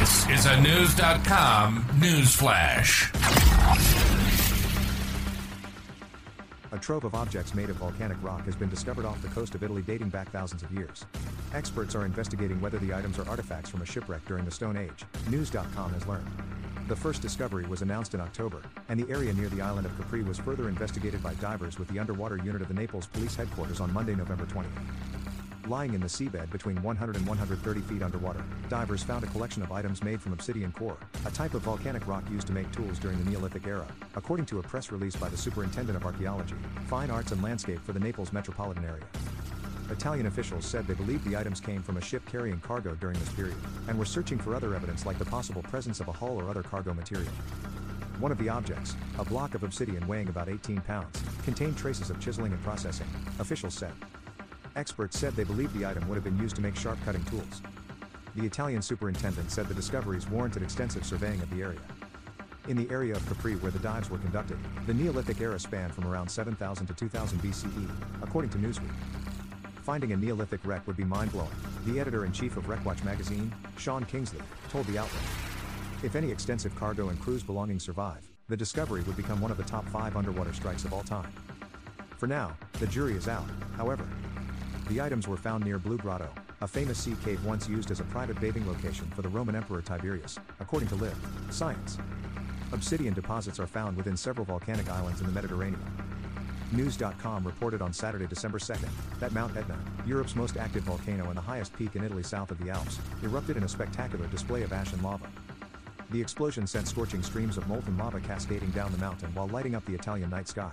This is a News.com news flash. A trove of objects made of volcanic rock has been discovered off the coast of Italy dating back thousands of years. Experts are investigating whether the items are artifacts from a shipwreck during the Stone Age, News.com has learned. The first discovery was announced in October, and the area near the island of Capri was further investigated by divers with the underwater unit of the Naples Police Headquarters on Monday, November 20th. Lying in the seabed between 100 and 130 feet underwater, divers found a collection of items made from obsidian core, a type of volcanic rock used to make tools during the Neolithic era, according to a press release by the Superintendent of Archaeology, Fine Arts and Landscape for the Naples metropolitan area. Italian officials said they believed the items came from a ship carrying cargo during this period, and were searching for other evidence like the possible presence of a hull or other cargo material. One of the objects, a block of obsidian weighing about 18 pounds, contained traces of chiseling and processing, officials said. Experts said they believe the item would have been used to make sharp cutting tools. The Italian superintendent said the discoveries warranted extensive surveying of the area. In the area of Capri where the dives were conducted, the Neolithic era spanned from around 7000 to 2000 BCE, according to Newsweek. Finding a Neolithic wreck would be mind-blowing, the editor-in-chief of Wreckwatch magazine, Sean Kingsley, told the outlet. If any extensive cargo and crews belongings survive, the discovery would become one of the top five underwater strikes of all time. For now, the jury is out, however. The items were found near Blue Grotto, a famous sea cave once used as a private bathing location for the Roman Emperor Tiberius, according to Live Science. Obsidian deposits are found within several volcanic islands in the Mediterranean. News.com reported on Saturday, December 2nd, that Mount Etna, Europe's most active volcano and the highest peak in Italy south of the Alps, erupted in a spectacular display of ash and lava. The explosion sent scorching streams of molten lava cascading down the mountain while lighting up the Italian night sky.